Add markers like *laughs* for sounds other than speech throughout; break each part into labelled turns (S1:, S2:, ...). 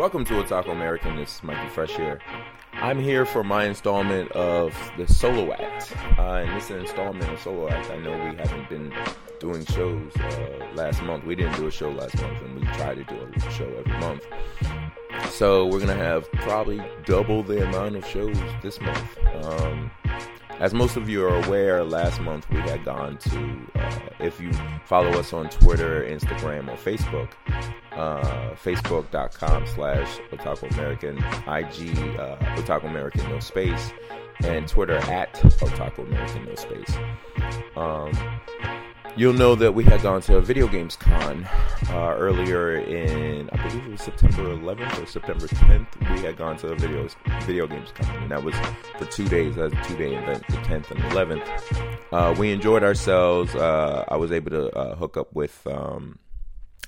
S1: Welcome to Otaku American. This is Mykey Fresh here. I'm here for my installment of the Solo Act. Uh, and this installment of Solo Act. I know we haven't been doing shows uh, last month. We didn't do a show last month, and we try to do a show every month. So we're gonna have probably double the amount of shows this month. Um, as most of you are aware, last month we had gone to, uh, if you follow us on Twitter, Instagram, or Facebook, uh, facebook.com slash Otaku American, IG uh, Otaku American No Space, and Twitter at Otaku American No Space. Um, You'll know that we had gone to a video games con uh, earlier in, I believe it was September 11th or September 10th. We had gone to a video video games con, and that was for two days. That was a two day event, the 10th and 11th. Uh, we enjoyed ourselves. Uh, I was able to uh, hook up with um,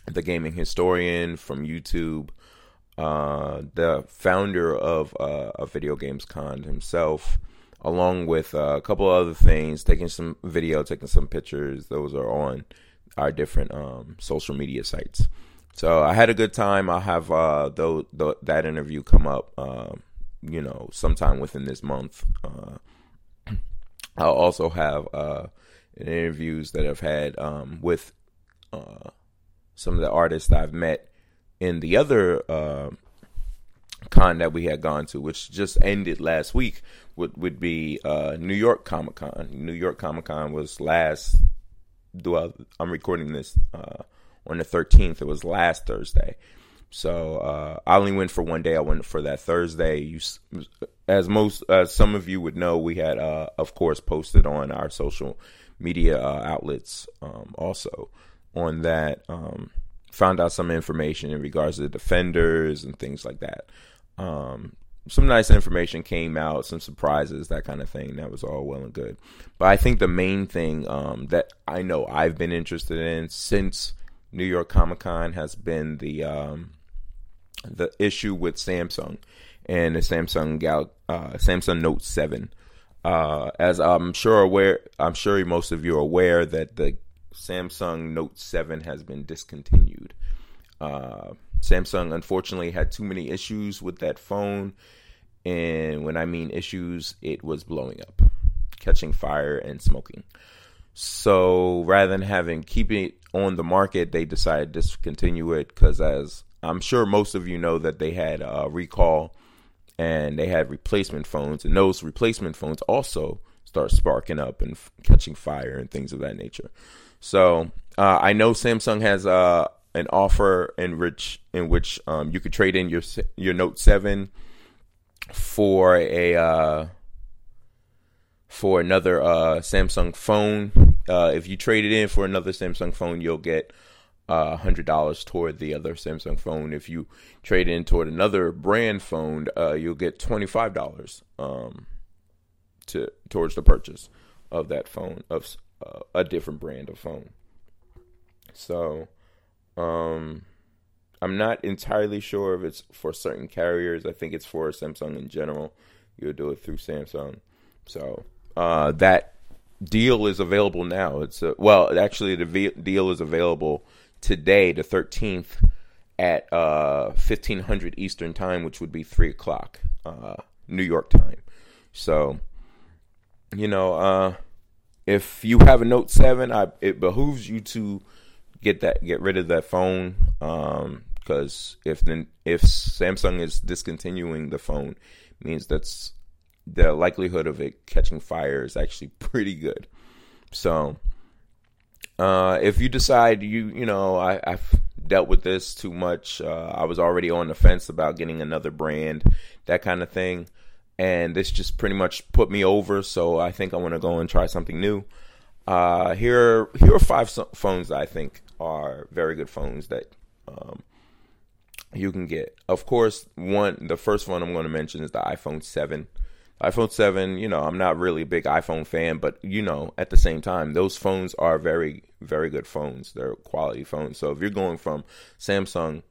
S1: the gaming historian from YouTube, uh, the founder of uh, a video games con himself along with uh, a couple other things, taking some video, taking some pictures. Those are on our different um, social media sites. So I had a good time. I'll have uh, the, that interview come up, uh, you know, sometime within this month. Uh, *clears throat* I'll also have uh, interviews that I've had um, with uh, some of the artists I've met in the other uh, con that we had gone to, which just ended last week, would would be uh, New York Comic Con. New York Comic Con was last. Well, I'm recording this uh, on the 13th. It was last Thursday. So uh, I only went for one day. I went for that Thursday. You, as most, as some of you would know, we had, uh, of course, posted on our social media uh, outlets um, also on that. Um, found out some information in regards to the defenders and things like that. Um, some nice information came out, some surprises, that kind of thing. That was all well and good. But I think the main thing um, that I know I've been interested in since New York Comic Con has been the um, the issue with Samsung and the Samsung Gal uh, Samsung Note Seven. Uh, as I'm sure aware, I'm sure most of you are aware that the Samsung Note Seven has been discontinued. Uh, Samsung unfortunately had too many issues with that phone. And when I mean issues, it was blowing up, catching fire and smoking. So rather than having keeping it on the market, they decided to discontinue it because, as I'm sure most of you know, that they had a recall and they had replacement phones, and those replacement phones also start sparking up and f- catching fire and things of that nature. So uh, I know Samsung has uh, an offer in which in which um, you could trade in your your Note Seven for a uh, for another uh, Samsung phone. Uh, if you trade it in for another Samsung phone, you'll get uh, hundred dollars toward the other Samsung phone. If you trade in toward another brand phone, uh, you'll get twenty five dollars um, to towards the purchase of that phone of a different brand of phone. So um, I'm not entirely sure if it's for certain carriers. I think it's for Samsung in general. You'll do it through Samsung. So uh, that deal is available now. It's a, well, actually, the v- deal is available today, the 13th, at uh, 1500 Eastern Time, which would be three o'clock uh, New York time. So, you know, uh, if you have a Note Seven, I, it behooves you to get that get rid of that phone because um, if then if Samsung is discontinuing the phone means that's the likelihood of it catching fire is actually *laughs* pretty good. So uh, if you decide you you know I, I've dealt with this too much, uh, I was already on the fence about getting another brand, that kind of thing, and this just pretty much put me over. So I think I want to go and try something new. Uh, here, here are five phones that I think are very good phones that um, you can get. Of course, one the first one I'm going to mention is the iPhone 7. iPhone 7, you know, I'm not really a big iPhone fan, but you know, at the same time, those phones are very, very good phones. They're quality phones. So if you're going from Samsung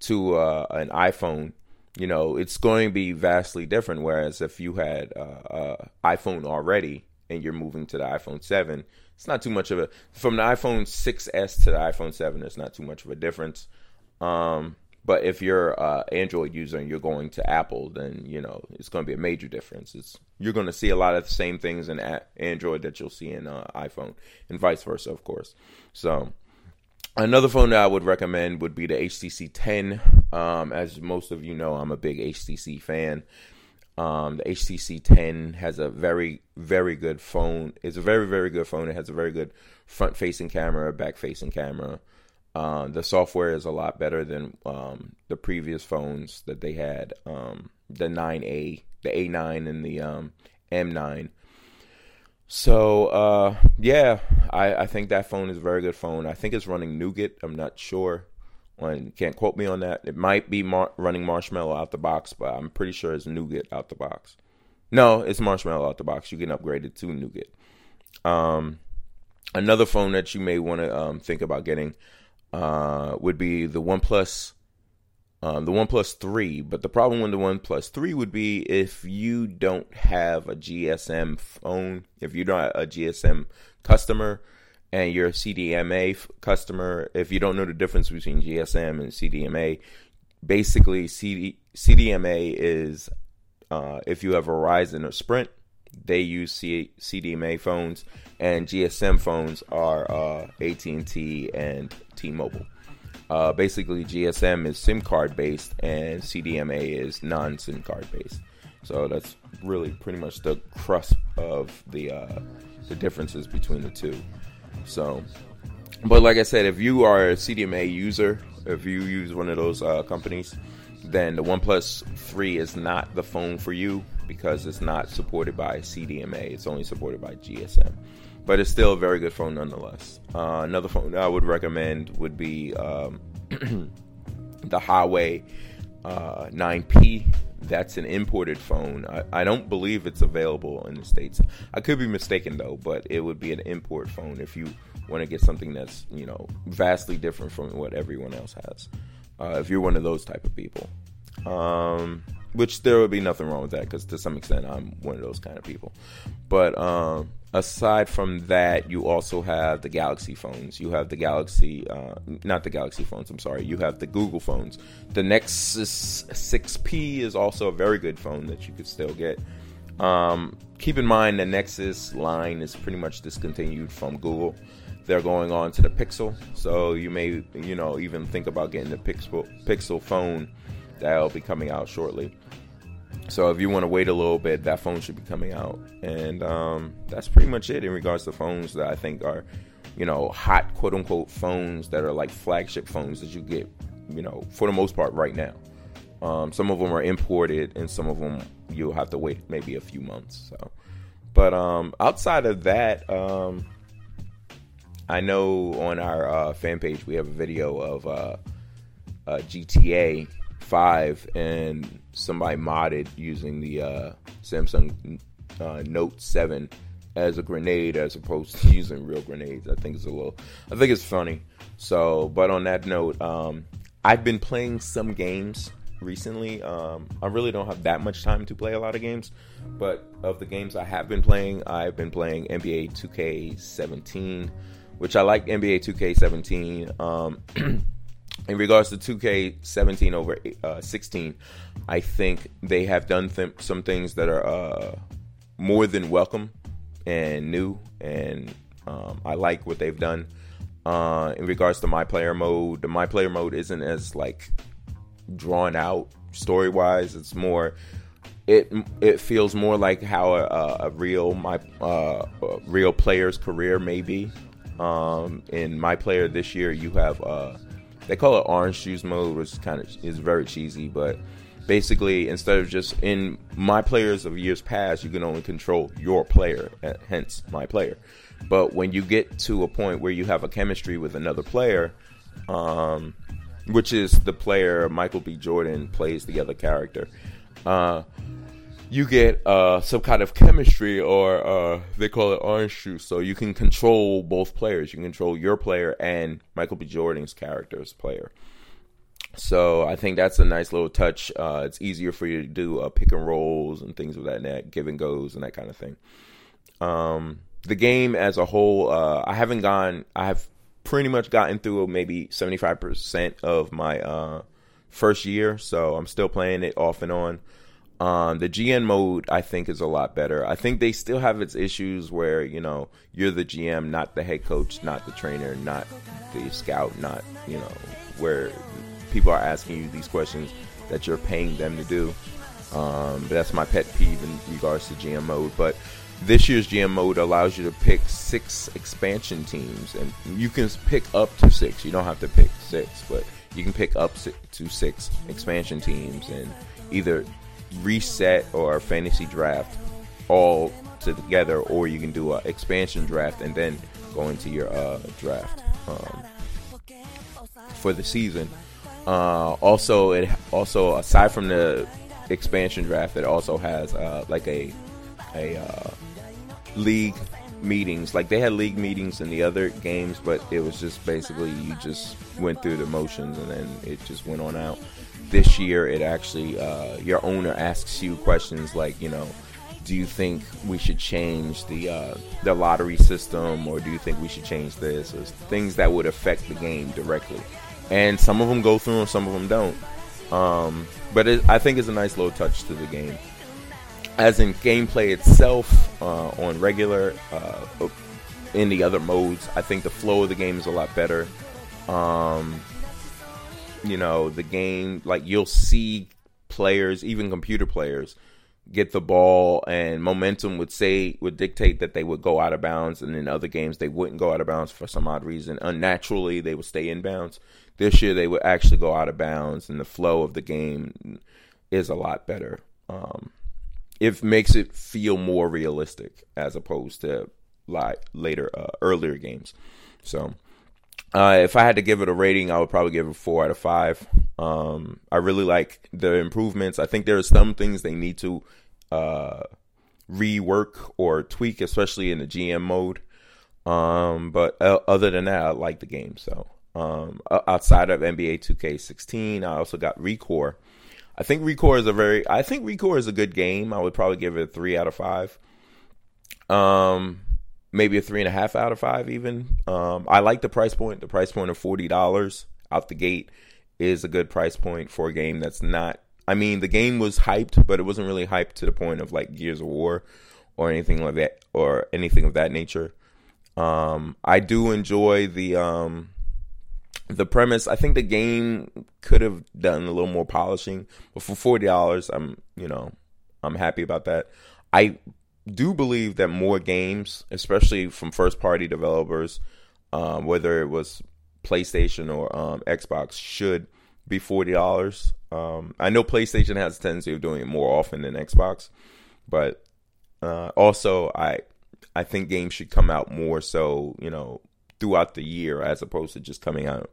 S1: to uh, an iPhone, you know, it's going to be vastly different. Whereas if you had uh, iPhone already and you're moving to the iPhone 7, it's not too much of a from the iPhone 6s to the iPhone 7. It's not too much of a difference. Um, but if you're a Android user and you're going to Apple, then you know it's going to be a major difference. It's you're going to see a lot of the same things in Android that you'll see in uh, iPhone, and vice versa, of course. So another phone that I would recommend would be the HTC 10. Um, as most of you know, I'm a big HTC fan. Um, the HTC 10 has a very, very good phone. It's a very, very good phone. It has a very good front facing camera, back facing camera. Uh, the software is a lot better than um, the previous phones that they had, um, the 9A, the A9, and the um, M9. So uh, yeah, I, I think that phone is a very good phone. I think it's running Nougat. I'm not sure. You can't quote me on that. It might be mar- running Marshmallow out the box, but I'm pretty sure it's Nougat out the box. No, it's Marshmallow out the box. You can upgrade it to Nougat. Um, another phone that you may want to um, think about getting uh, would be the OnePlus, um, the OnePlus Three. But the problem with the OnePlus Three would be if you don't have a GSM phone, if you're not a GSM customer, and you're a CDMA customer, if you don't know the difference between GSM and CDMA, basically CD, CDMA is uh, if you have a Verizon or Sprint, they use C- CDMA phones, and GSM phones are uh, AT&T and T-Mobile. Uh, basically, GSM is SIM card based, and CDMA is non-SIM card based. So that's really pretty much the crust of the uh, the differences between the two. So, but like I said, if you are a CDMA user, if you use one of those uh, companies, then the OnePlus 3 is not the phone for you because it's not supported by CDMA. It's only supported by GSM. But it's still a very good phone nonetheless. Uh, another phone I would recommend would be um, *clears throat* the Huawei uh, 9P. That's an imported phone. I, I, don't believe it's available in the States. I could be mistaken though, but it would be an import phone if you want to get something that's, you know, vastly different from what everyone else has. Uh, if you're one of those type of people. Um, which there would be nothing wrong with that because to some extent I'm one of those kind of people. But um, aside from that, you also have the Galaxy phones. You have the Galaxy, uh, not the Galaxy phones. I'm sorry. You have the Google phones. The Nexus 6P is also a very good phone that you could still get. Um, keep in mind the Nexus line is pretty much discontinued from Google. They're going on to the Pixel, so you may, you know, even think about getting the Pixel Pixel phone that'll be coming out shortly. So if you want to wait a little bit, that phone should be coming out, and um, that's pretty much it in regards to phones that I think are, you know, hot quote unquote phones that are like flagship phones that you get, you know, for the most part right now. Um, some of them are imported, and some of them you'll have to wait maybe a few months. So, but um, outside of that, um, I know on our uh, fan page we have a video of uh, uh, GTA five and somebody modded using the uh, Samsung uh, Note seven as a grenade as opposed to *laughs* using real grenades. I think it's a little. I think it's funny. So, but on that note, um, I've been playing some games recently. Um, I really don't have that much time to play a lot of games, but of the games I have been playing, I've been playing NBA 2K17, which I like NBA 2K17. Um, *clears throat* in regards to 2K17 over uh, 16, I think they have done th- some things that are uh, more than welcome and new, and um, I like what they've done. Uh, in regards to my player mode, the my player mode isn't as like drawn out story wise. It's more it it feels more like how a, a real my uh, a real player's career may be. Um, in my player this year, you have uh, they call it orange juice mode, which kind of is very cheesy, but basically instead of just in my players of years past, you can only control your player, uh, hence my player. But when you get to a point where you have a chemistry with another player, um, which is the player Michael B. Jordan plays the other character. Uh, you get uh, some kind of chemistry, or uh, they call it orange juice. So you can control both players. You can control your player and Michael B. Jordan's character's player. So I think that's a nice little touch. Uh, it's easier for you to do uh, pick and rolls and things of that, net, give and goes and that kind of thing. Um, the game as a whole, uh, I haven't gone. I have pretty much gotten through maybe seventy five percent of my uh, first year, so I'm still playing it off and on. Um, the GM mode I think is a lot better. I think they still have its issues where you know you're the GM, not the head coach, not the trainer, not the scout, not you know where people are asking you these questions that you're paying them to do. Um, that's my pet peeve in regards to GM mode. But this year's GM mode allows you to pick six expansion teams, and you can pick up to six. You don't have to pick six, but you can pick up to six expansion teams and either reset or fantasy draft all together, or you can do an expansion draft and then go into your uh, draft um, for the season. Uh, also, it also aside from the expansion draft, it also has uh, like a a uh, league meetings. Like they had league meetings in the other games, but it was just basically you just went through the motions and then it just went on out this year it actually uh, your owner asks you questions like you know do you think we should change the uh, the lottery system or do you think we should change this? Or things that would affect the game directly. And some of them go through and some of them don't. Um, but it, I think it's a nice little touch to the game. As in gameplay itself uh, on regular uh, in the other modes I think the flow of the game is a lot better. Um, you know the game like you'll see players even computer players get the ball and momentum would say would dictate that they would go out of bounds. And in other games they wouldn't go out of bounds for some odd reason. Unnaturally they would stay in bounds. This year they would actually go out of bounds and the flow of the game is a lot better. Um, it makes it feel more realistic as opposed to like later uh, earlier games. So uh, if I had to give it a rating, I would probably give it four out of five. Um, I really like the improvements. I think there are some things they need to uh, rework or tweak, especially in the GM mode. Um, but uh, other than that, I like the game. So um, outside of NBA 2K16, I also got Recore. I think Recore is a very, I think Recore is a good game. I would probably give it a three out of five. Um, maybe a three and a half out of five even. Um, I like the price point. The price point of forty dollars out the gate is a good price point for a game that's not. I mean, the game was hyped, but it wasn't really hyped to the point of like Gears of War or anything like that or anything of that nature. Um, I do enjoy the um, the premise. I think the game could have done a little more polishing, but for forty dollars, I'm you know I'm happy about that. I do believe that more games, especially from first party developers, um, whether it was PlayStation or um, Xbox, should be forty dollars. Um, I know PlayStation has a tendency of doing it more often than Xbox, but uh, also I I think games should come out more so you know throughout the year as opposed to just coming out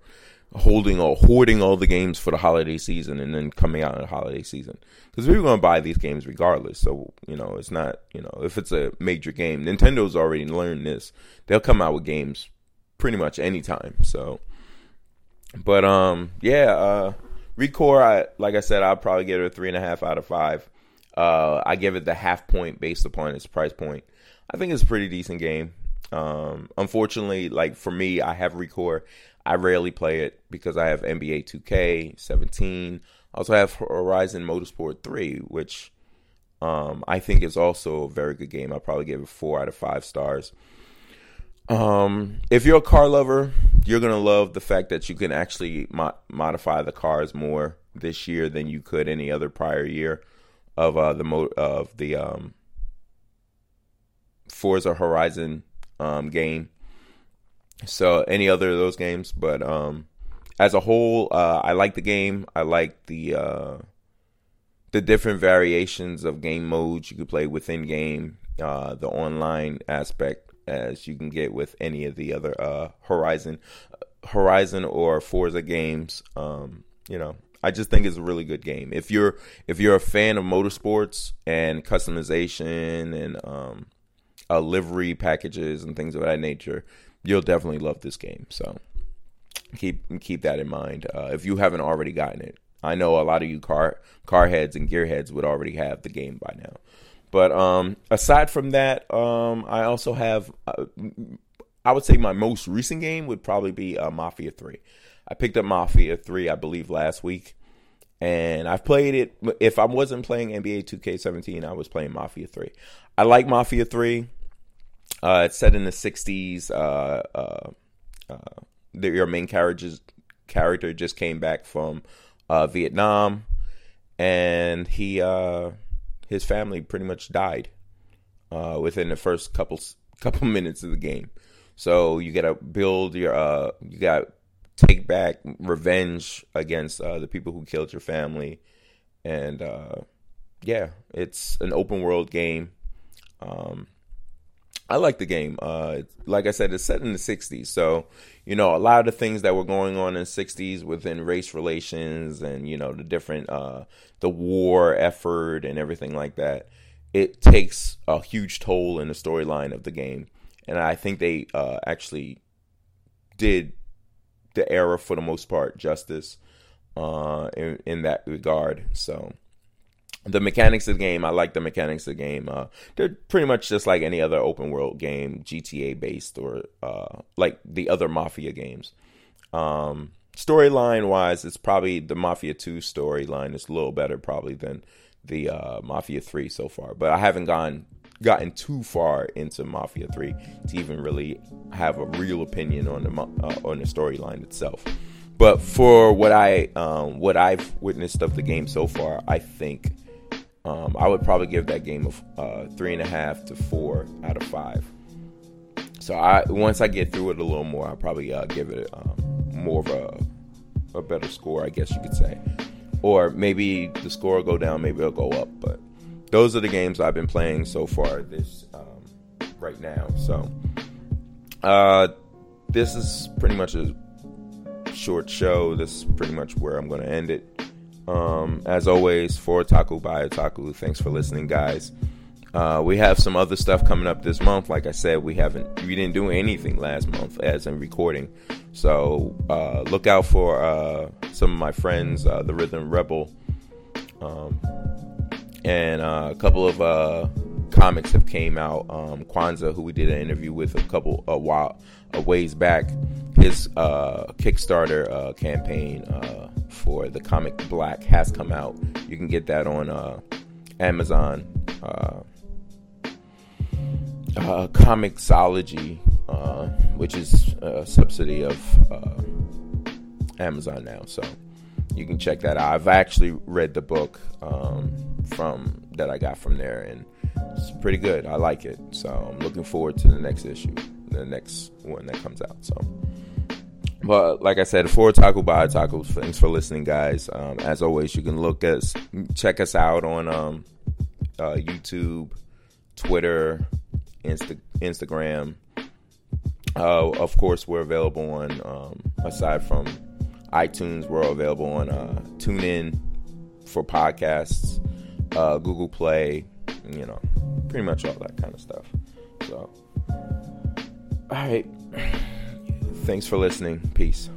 S1: holding or hoarding all the games for the holiday season and then coming out in the holiday season because we are going to buy these games regardless. So you know, it's not you know if it's a major game, Nintendo's already learned this. They'll come out with games pretty much anytime. So, but um, yeah, uh, Recore, I like I said, I'll probably give it a three and a half out of five. Uh, I give it the half point based upon its price point. I think it's a pretty decent game. Um, unfortunately, like for me, I have Recore. I rarely play it because I have NBA 2K 17. I also have Horizon Motorsport 3, which um, I think is also a very good game. I'll probably give it four out of five stars. Um, if you're a car lover, you're gonna love the fact that you can actually mo- modify the cars more this year than you could any other prior year of uh, the mo- of the um, Forza Horizon um, game. So any other of those games, but um, as a whole, uh, I like the game. I like the uh, the different variations of game modes you could play within game. Uh, the online aspect, as you can get with any of the other uh, Horizon, Horizon or Forza games. Um, you know, I just think it's a really good game. If you're if you're a fan of motorsports and customization and um, uh, livery packages and things of that nature, you'll definitely love this game. So keep keep that in mind uh, if you haven't already gotten it. I know a lot of you car car heads and gear heads would already have the game by now. But um, aside from that, um, I also have. Uh, I would say my most recent game would probably be uh, Mafia Three. I picked up Mafia Three, I believe, last week. and I've played it. If I wasn't playing NBA 2K17, I was playing Mafia 3. I like Mafia 3. Uh, it's set in the 60s. Uh, uh, uh, the, your main character just came back from uh, Vietnam, and he his family pretty much died within the first couple *laughs* couple minutes of the game. So you gotta build your you got take back revenge against the people who killed your family, and yeah, it's an open world game. Um, I like the game. Uh, like I said, it's set in the '60s, so you know a lot of the things that were going on in the '60s within race relations and you know the different uh, the war effort and everything like that. It takes a huge toll in the storyline of the game, and I think they uh, actually did the era for the most part justice uh, in, in that regard. So the mechanics of the game, I like the mechanics of the game. Uh, they're pretty much just like any other open world game, GTA based or uh, like the other Mafia games. Um, storyline wise, it's probably the Mafia 2 storyline is a little better probably than the uh, Mafia 3 so far. But I haven't gone gotten too far into Mafia 3 to even really have a real opinion on the uh, on the storyline itself. But for what I um, what I've witnessed of the game so far, I think um, I would probably give that game a uh, three and a half to four out of five. So I once I get through it a little more, I'll probably uh, give it um, more of a a better score, I guess you could say. Or maybe the score will go down, maybe it'll go up, but those are the games I've been playing so far this um, right now. So uh, this is pretty much a short show. This is pretty much where I'm going to end it. Um, as always, for Taku by Otaku, thanks for listening, guys. Uh, we have some other stuff coming up this month. Like I said, we haven't we didn't do anything last month as in recording. So uh, look out for uh, some of my friends, uh, the Rhythm Rebel. Um, and uh, a couple of uh, comics have came out. Um, Kwanza, who we did an interview with a couple a while a ways back, his Kickstarter campaign for the comic Black has come out. You can get that on uh, Amazon. Uh, Comixology, which is a subsidy of Amazon now, so you can check that out. I've actually read the book. Um, from that I got from there, and it's pretty good. I like it, so I'm looking forward to the next issue, the next one that comes out. So, but like I said, for Taco by Taco, thanks for listening, guys. Um, as always, you can look us, check us out on um, uh, YouTube, Twitter, Insta- Instagram. Uh, of course, we're available on um, aside from iTunes, we're available on uh, TuneIn for podcasts uh, Google Play, you know, pretty much all that kind of stuff. So, all right. Thanks for listening. Peace.